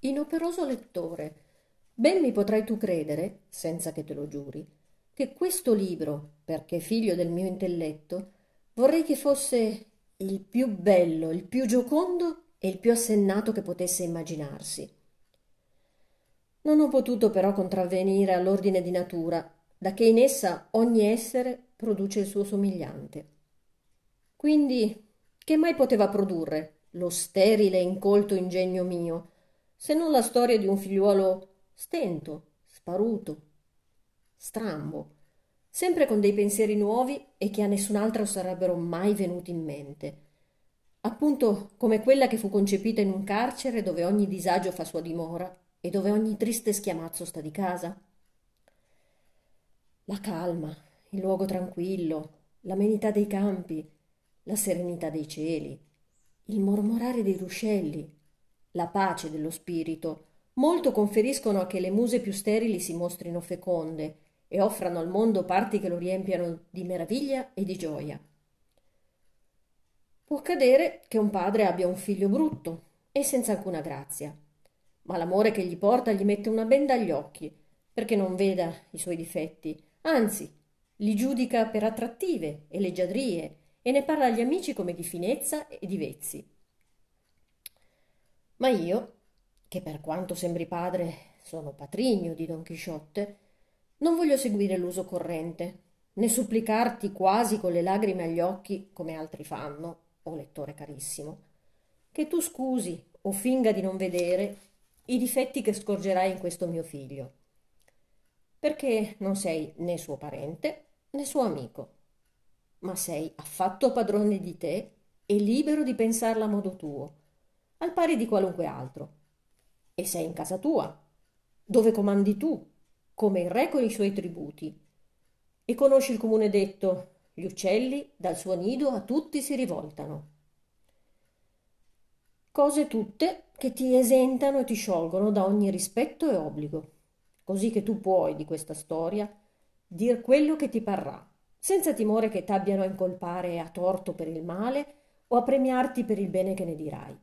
inoperoso lettore, ben mi potrai tu credere, senza che te lo giuri, che questo libro, perché figlio del mio intelletto, vorrei che fosse il più bello, il più giocondo e il più assennato che potesse immaginarsi. Non ho potuto però contravvenire all'ordine di natura, da che in essa ogni essere produce il suo somigliante. Quindi, che mai poteva produrre lo sterile e incolto ingegno mio, se non la storia di un figliuolo stento, sparuto, strambo, sempre con dei pensieri nuovi e che a nessun altro sarebbero mai venuti in mente. Appunto come quella che fu concepita in un carcere dove ogni disagio fa sua dimora e dove ogni triste schiamazzo sta di casa. La calma, il luogo tranquillo, l'amenità dei campi, la serenità dei cieli, il mormorare dei ruscelli, la pace dello spirito, molto conferiscono a che le muse più sterili si mostrino feconde e offrano al mondo parti che lo riempiano di meraviglia e di gioia. Può accadere che un padre abbia un figlio brutto e senza alcuna grazia, ma l'amore che gli porta gli mette una benda agli occhi, perché non veda i suoi difetti, anzi, li giudica per attrattive e leggiadrie e ne parla agli amici come di finezza e di vezzi. Ma io, che per quanto sembri padre sono patrigno di Don Chisciotte, non voglio seguire l'uso corrente, né supplicarti quasi con le lagrime agli occhi come altri fanno, o lettore carissimo, che tu scusi o finga di non vedere i difetti che scorgerai in questo mio figlio, perché non sei né suo parente né suo amico, ma sei affatto padrone di te e libero di pensarla a modo tuo, al pari di qualunque altro. E sei in casa tua, dove comandi tu, come il re con i suoi tributi. E conosci il comune detto, gli uccelli dal suo nido a tutti si rivoltano. Cose tutte che ti esentano e ti sciolgono da ogni rispetto e obbligo, così che tu puoi di questa storia dir quello che ti parrà, senza timore che t'abbiano a incolpare a torto per il male o a premiarti per il bene che ne dirai.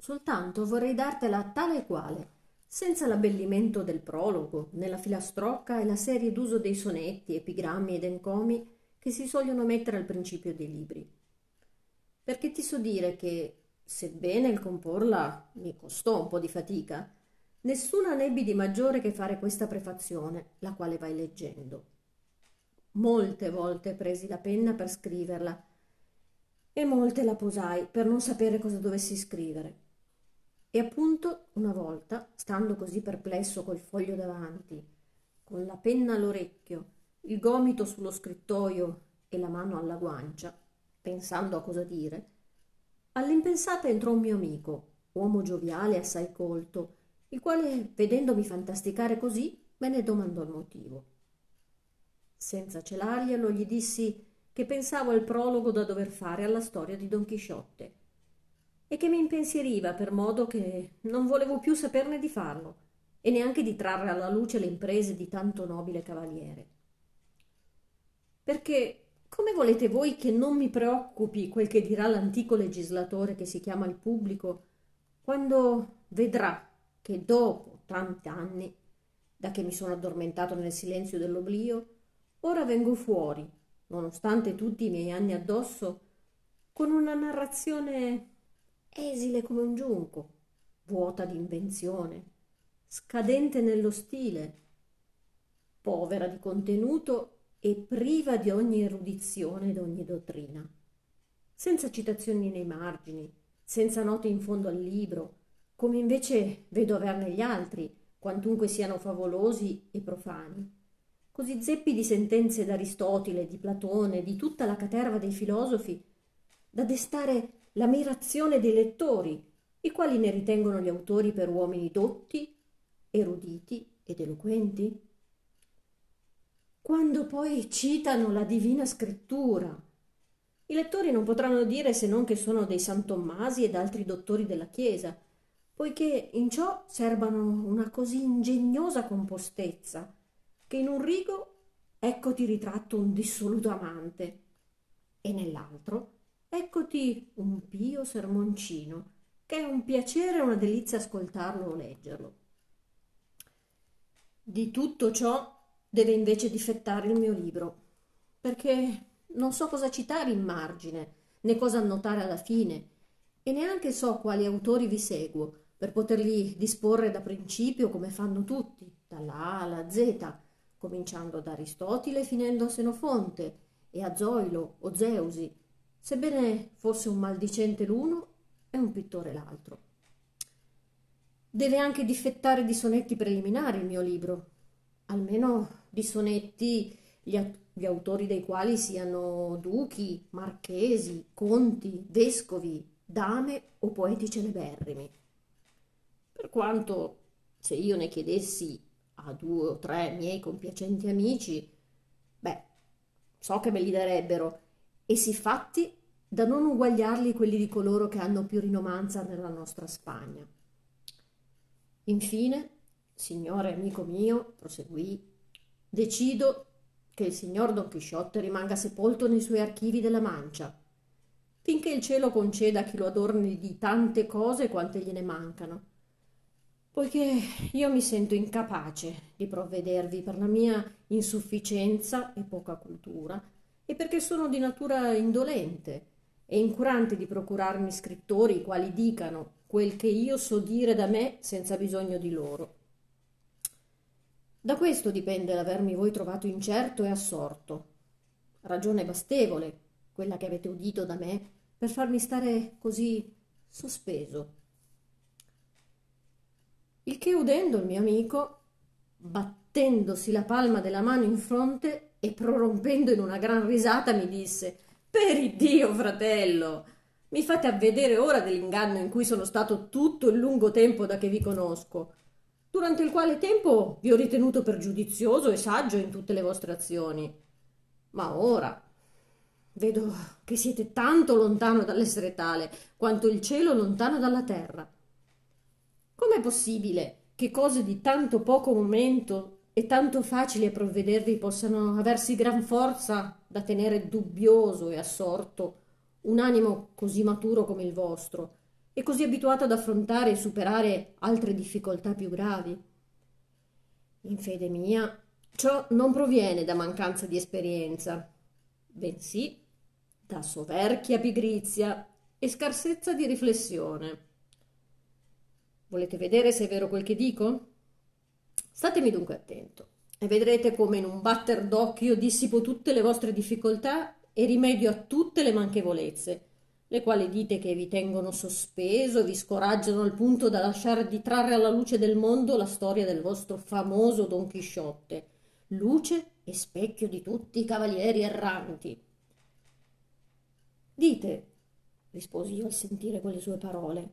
Soltanto vorrei dartela tale e quale, senza l'abbellimento del prologo, nella filastrocca e la serie d'uso dei sonetti, epigrammi ed encomi che si sogliono mettere al principio dei libri. Perché ti so dire che, sebbene il comporla mi costò un po' di fatica, nessuna nebbi di maggiore che fare questa prefazione, la quale vai leggendo. Molte volte presi la penna per scriverla e molte la posai per non sapere cosa dovessi scrivere. E appunto una volta, stando così perplesso col foglio davanti, con la penna all'orecchio, il gomito sullo scrittoio e la mano alla guancia, pensando a cosa dire, all'impensata entrò un mio amico, uomo gioviale assai colto, il quale, vedendomi fantasticare così, me ne domandò il motivo. Senza celarglielo gli dissi che pensavo al prologo da dover fare alla storia di Don Chisciotte e che mi impensieriva per modo che non volevo più saperne di farlo e neanche di trarre alla luce le imprese di tanto nobile cavaliere. Perché come volete voi che non mi preoccupi quel che dirà l'antico legislatore che si chiama il pubblico quando vedrà che dopo tanti anni, da che mi sono addormentato nel silenzio dell'oblio, Ora vengo fuori, nonostante tutti i miei anni addosso, con una narrazione esile come un giunco, vuota di invenzione, scadente nello stile, povera di contenuto e priva di ogni erudizione ed ogni dottrina, senza citazioni nei margini, senza note in fondo al libro, come invece vedo averne gli altri, quantunque siano favolosi e profani. Così zeppi di sentenze d'Aristotele, di Platone, di tutta la caterva dei filosofi, da destare l'ammirazione dei lettori, i quali ne ritengono gli autori per uomini dotti, eruditi ed eloquenti? Quando poi citano la divina scrittura, i lettori non potranno dire se non che sono dei San Tommasi ed altri dottori della Chiesa, poiché in ciò serbano una così ingegnosa compostezza, che in un rigo eccoti ritratto un dissoluto amante e nell'altro eccoti un pio sermoncino che è un piacere e una delizia ascoltarlo o leggerlo. Di tutto ciò deve invece difettare il mio libro, perché non so cosa citare in margine, né cosa annotare alla fine, e neanche so quali autori vi seguo per poterli disporre da principio come fanno tutti, dalla A alla Z, cominciando da Aristotile finendo a Senofonte e a Zoilo o Zeusi, sebbene fosse un maldicente l'uno e un pittore l'altro. Deve anche difettare di sonetti preliminari il mio libro, almeno di sonetti gli, gli autori dei quali siano duchi, marchesi, conti, vescovi, dame o poeti celeberrimi. Per quanto se io ne chiedessi a due o tre miei compiacenti amici, beh, so che me li darebbero, e si fatti da non uguagliarli quelli di coloro che hanno più rinomanza nella nostra Spagna. Infine, signore amico mio, proseguì, decido che il signor Don Chisciotte rimanga sepolto nei suoi archivi della Mancia, finché il cielo conceda a chi lo adorni di tante cose quante gliene mancano, poiché io mi sento incapace di provvedervi per la mia insufficienza e poca cultura, e perché sono di natura indolente e incurante di procurarmi scrittori i quali dicano quel che io so dire da me senza bisogno di loro. Da questo dipende l'avermi voi trovato incerto e assorto. Ragione bastevole, quella che avete udito da me, per farmi stare così sospeso. Il che udendo il mio amico, battendosi la palma della mano in fronte e prorompendo in una gran risata, mi disse Per Iddio, fratello! Mi fate avvedere ora dell'inganno in cui sono stato tutto il lungo tempo da che vi conosco durante il quale tempo vi ho ritenuto pergiudizioso e saggio in tutte le vostre azioni. Ma ora vedo che siete tanto lontano dall'essere tale quanto il cielo lontano dalla terra. Com'è possibile che cose di tanto poco momento e tanto facili a provvedervi possano aversi gran forza da tenere dubbioso e assorto un animo così maturo come il vostro, e così abituato ad affrontare e superare altre difficoltà più gravi. In fede mia, ciò non proviene da mancanza di esperienza, bensì da soverchia pigrizia e scarsezza di riflessione. Volete vedere se è vero quel che dico? Statemi dunque attento e vedrete come in un batter d'occhio dissipo tutte le vostre difficoltà e rimedio a tutte le manchevolezze le quali dite che vi tengono sospeso, vi scoraggiano al punto da lasciare di trarre alla luce del mondo la storia del vostro famoso Don Chisciotte, luce e specchio di tutti i cavalieri erranti. Dite, risposi io al sentire quelle sue parole,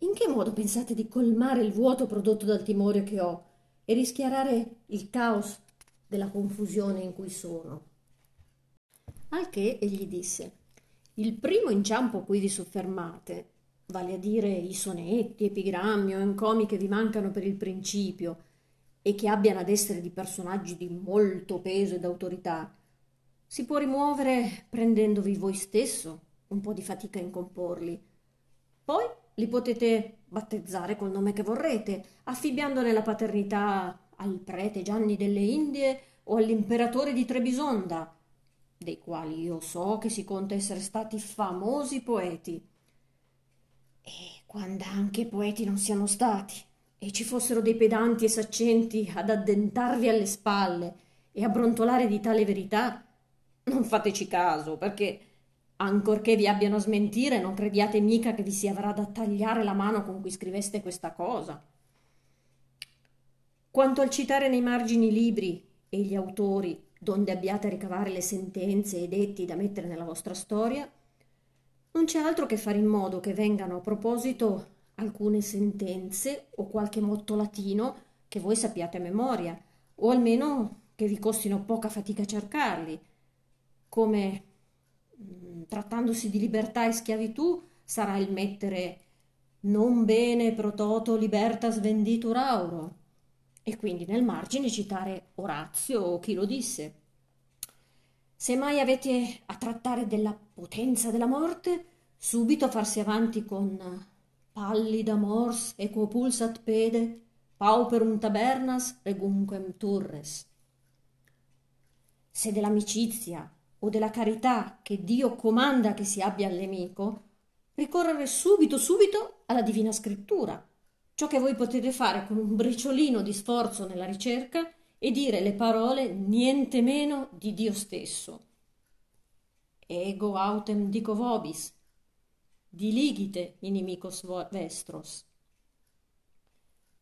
in che modo pensate di colmare il vuoto prodotto dal timore che ho e rischiarare il caos della confusione in cui sono? Al che egli disse il primo inciampo a cui vi soffermate, vale a dire i sonetti, epigrammi o encomi che vi mancano per il principio e che abbiano ad essere di personaggi di molto peso ed autorità, si può rimuovere prendendovi voi stesso un po' di fatica in comporli. Poi li potete battezzare col nome che vorrete, affibbiandone la paternità al prete Gianni delle Indie o all'imperatore di Trebisonda, dei quali io so che si conta essere stati famosi poeti. E quando anche poeti non siano stati, e ci fossero dei pedanti e saccenti ad addentarvi alle spalle e a brontolare di tale verità, non fateci caso, perché ancorché vi abbiano a smentire, non crediate mica che vi si avrà da tagliare la mano con cui scriveste questa cosa. Quanto al citare nei margini libri e gli autori donde abbiate a ricavare le sentenze e i detti da mettere nella vostra storia, non c'è altro che fare in modo che vengano a proposito alcune sentenze o qualche motto latino che voi sappiate a memoria, o almeno che vi costino poca fatica cercarli, come trattandosi di libertà e schiavitù sarà il mettere non bene prototo libertas venditur auro, e quindi nel margine citare Orazio o chi lo disse. Se mai avete a trattare della potenza della morte, subito farsi avanti con pallida mors equo pulsat pede, pauperum tabernas regumquem turres. Se dell'amicizia o della carità che Dio comanda che si abbia al nemico, ricorrere subito, subito alla Divina Scrittura, ciò che voi potete fare con un briciolino di sforzo nella ricerca e dire le parole niente meno di Dio stesso. Ego autem dico vobis, diligite inimicos vestros.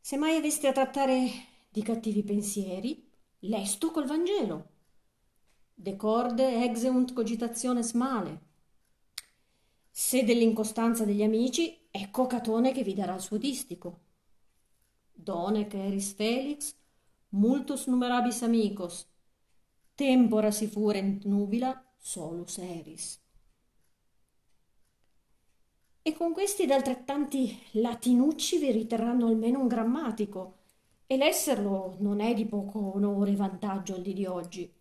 Se mai aveste a trattare di cattivi pensieri, lesto col Vangelo. Decorde exeunt cogitationes male. Se dell'incostanza degli amici, ecco Catone che vi darà il suo distico. Donec eris felix, multus numerabis amicos, tempora si furent nubila solus eris. E con questi ed altrettanti latinucci vi riterranno almeno un grammatico, e l'esserlo non è di poco onore e vantaggio al di di oggi.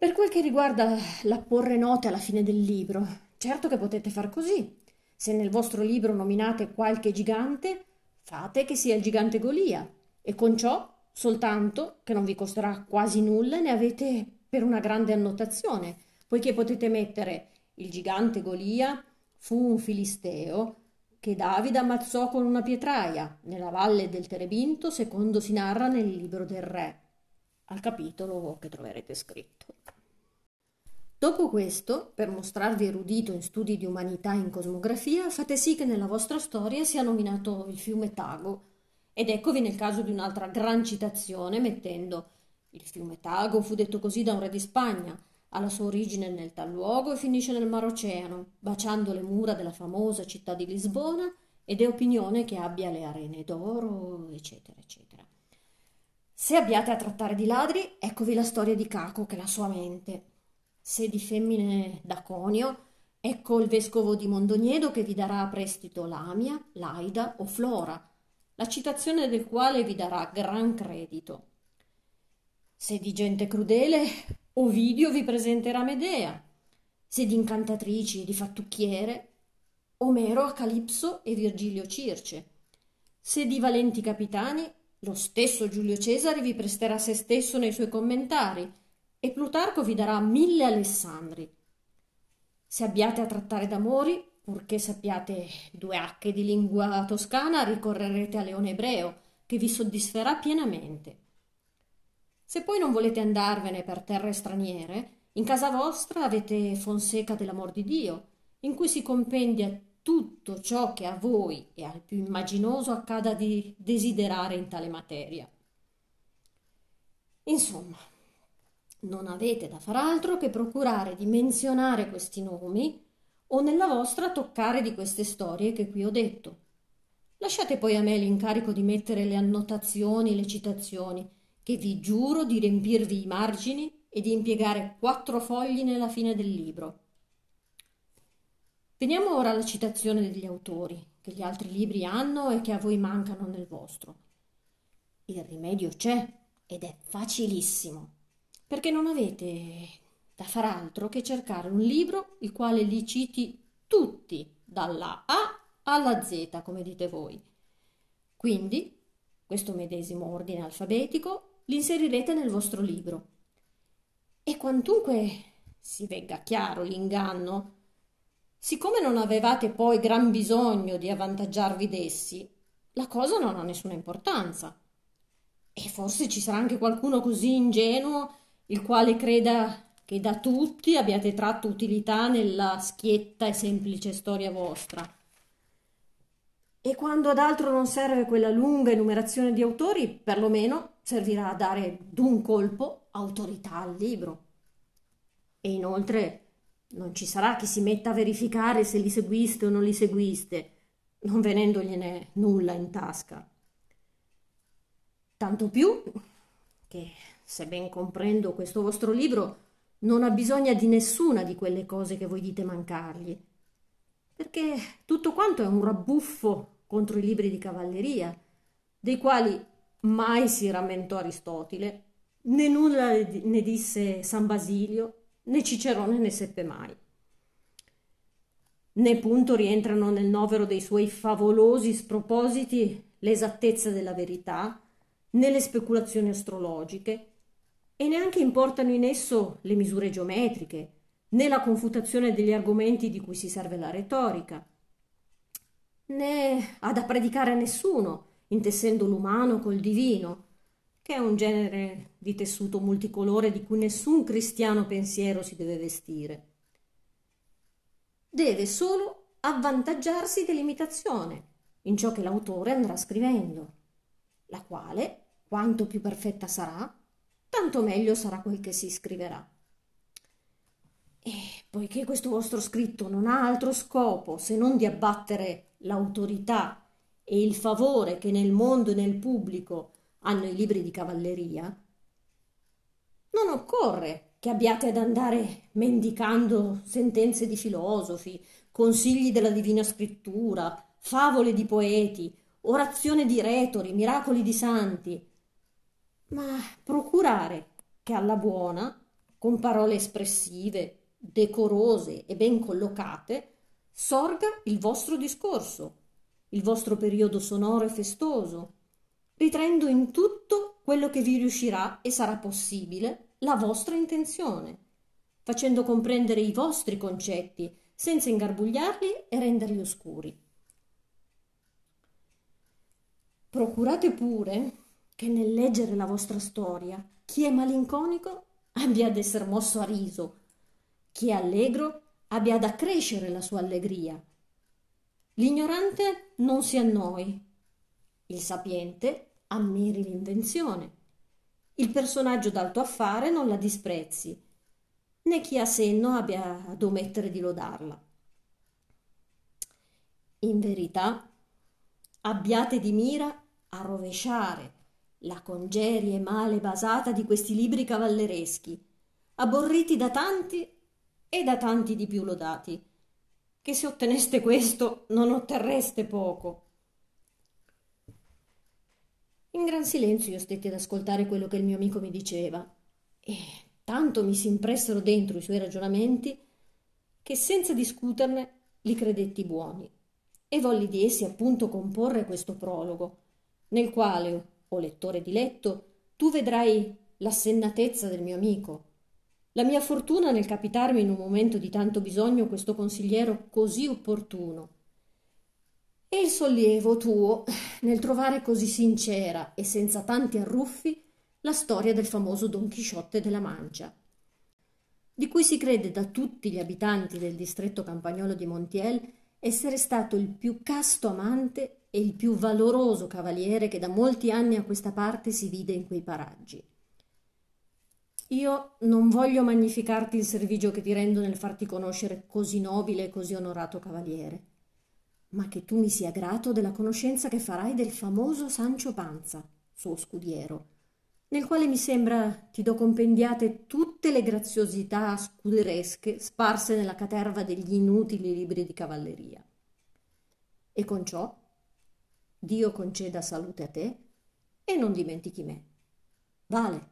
Per quel che riguarda l'apporre note alla fine del libro, certo che potete far così. Se nel vostro libro nominate qualche gigante, fate che sia il gigante Golia, e con ciò soltanto, che non vi costerà quasi nulla, ne avete per una grande annotazione, poiché potete mettere il gigante Golia fu un filisteo che Davide ammazzò con una pietraia nella valle del Terebinto, secondo si narra nel libro del re, al capitolo che troverete scritto. Dopo questo, per mostrarvi erudito in studi di umanità e in cosmografia, fate sì che nella vostra storia sia nominato il fiume Tago, ed eccovi nel caso di un'altra gran citazione mettendo il fiume Tago fu detto così da un re di Spagna, ha la sua origine nel tal luogo e finisce nel Mar Oceano, baciando le mura della famosa città di Lisbona ed è opinione che abbia le arene d'oro, eccetera, eccetera. Se abbiate a trattare di ladri, eccovi la storia di Caco che la sua mente. Se di femmine da conio, ecco il vescovo di Mondognedo che vi darà a prestito Lamia, Laida o Flora, la citazione del quale vi darà gran credito. Se di gente crudele, Ovidio vi presenterà Medea, se di incantatrici e di fattucchiere, Omero Calipso e Virgilio Circe, se di valenti capitani, lo stesso Giulio Cesare vi presterà se stesso nei suoi commentari e Plutarco vi darà mille Alessandri. Se abbiate a trattare d'amori, purché sappiate due acche di lingua toscana, ricorrerete a Leone Ebreo, che vi soddisferà pienamente. Se poi non volete andarvene per terre straniere, in casa vostra avete Fonseca dell'amor di Dio, in cui si compendia tutto ciò che a voi e al più immaginoso accada di desiderare in tale materia. Insomma, non avete da far altro che procurare di menzionare questi nomi o nella vostra toccare di queste storie che qui ho detto. Lasciate poi a me l'incarico di mettere le annotazioni, le citazioni, che vi giuro di riempirvi i margini e di impiegare quattro fogli nella fine del libro. Veniamo ora alla citazione degli autori, che gli altri libri hanno e che a voi mancano nel vostro. Il rimedio c'è ed è facilissimo, perché non avete da far altro che cercare un libro il quale li citi tutti, dalla A alla Z, come dite voi. Quindi, questo medesimo ordine alfabetico li inserirete nel vostro libro. E quantunque si vegga chiaro l'inganno, siccome non avevate poi gran bisogno di avvantaggiarvi d'essi, la cosa non ha nessuna importanza. E forse ci sarà anche qualcuno così ingenuo il quale creda che da tutti abbiate tratto utilità nella schietta e semplice storia vostra. E quando ad altro non serve quella lunga enumerazione di autori, perlomeno servirà a dare d'un colpo autorità al libro. E inoltre non ci sarà chi si metta a verificare se li seguiste o non li seguiste, non venendogliene nulla in tasca. Tanto più che, se ben comprendo questo vostro libro, non ha bisogno di nessuna di quelle cose che voi dite mancargli, perché tutto quanto è un rabbuffo contro i libri di cavalleria, dei quali Mai si rammentò Aristotele, né nulla ne disse San Basilio, né Cicerone ne seppe mai. né punto rientrano nel novero dei suoi favolosi spropositi l'esattezza della verità, né le speculazioni astrologiche, e neanche importano in esso le misure geometriche, né la confutazione degli argomenti di cui si serve la retorica, né ha da predicare a nessuno, intessendo l'umano col divino, che è un genere di tessuto multicolore di cui nessun cristiano pensiero si deve vestire. Deve solo avvantaggiarsi dell'imitazione in ciò che l'autore andrà scrivendo, la quale, quanto più perfetta sarà, tanto meglio sarà quel che si scriverà. E poiché questo vostro scritto non ha altro scopo se non di abbattere l'autorità e il favore che nel mondo e nel pubblico hanno i libri di cavalleria, non occorre che abbiate ad andare mendicando sentenze di filosofi, consigli della divina scrittura, favole di poeti, orazione di retori, miracoli di santi, ma procurare che alla buona, con parole espressive, decorose e ben collocate, sorga il vostro discorso, il vostro periodo sonoro e festoso, ritraendo in tutto quello che vi riuscirà e sarà possibile la vostra intenzione, facendo comprendere i vostri concetti senza ingarbugliarli e renderli oscuri. Procurate pure che nel leggere la vostra storia chi è malinconico abbia ad essere mosso a riso, chi è allegro abbia ad accrescere la sua allegria. L'ignorante non si annoi, il sapiente ammiri l'invenzione, il personaggio d'alto affare non la disprezzi, né chi ha senno abbia ad omettere di lodarla. In verità, abbiate di mira a rovesciare la congerie male basata di questi libri cavallereschi, aborriti da tanti e da tanti di più lodati, che se otteneste questo non otterreste poco. In gran silenzio io stetti ad ascoltare quello che il mio amico mi diceva, e tanto mi si impressero dentro i suoi ragionamenti che senza discuterne li credetti buoni. E volli di essi appunto comporre questo prologo, nel quale, o lettore diletto, tu vedrai l'assennatezza del mio amico, la mia fortuna nel capitarmi in un momento di tanto bisogno questo consigliero così opportuno, e il sollievo tuo nel trovare così sincera e senza tanti arruffi la storia del famoso Don Chisciotte della Mancia, di cui si crede da tutti gli abitanti del distretto campagnolo di Montiel essere stato il più casto amante e il più valoroso cavaliere che da molti anni a questa parte si vide in quei paraggi. Io non voglio magnificarti il servigio che ti rendo nel farti conoscere così nobile e così onorato cavaliere, ma che tu mi sia grato della conoscenza che farai del famoso Sancio Panza, suo scudiero, nel quale mi sembra ti do compendiate tutte le graziosità scuderesche sparse nella caterva degli inutili libri di cavalleria. E con ciò Dio conceda salute a te e non dimentichi me. Vale.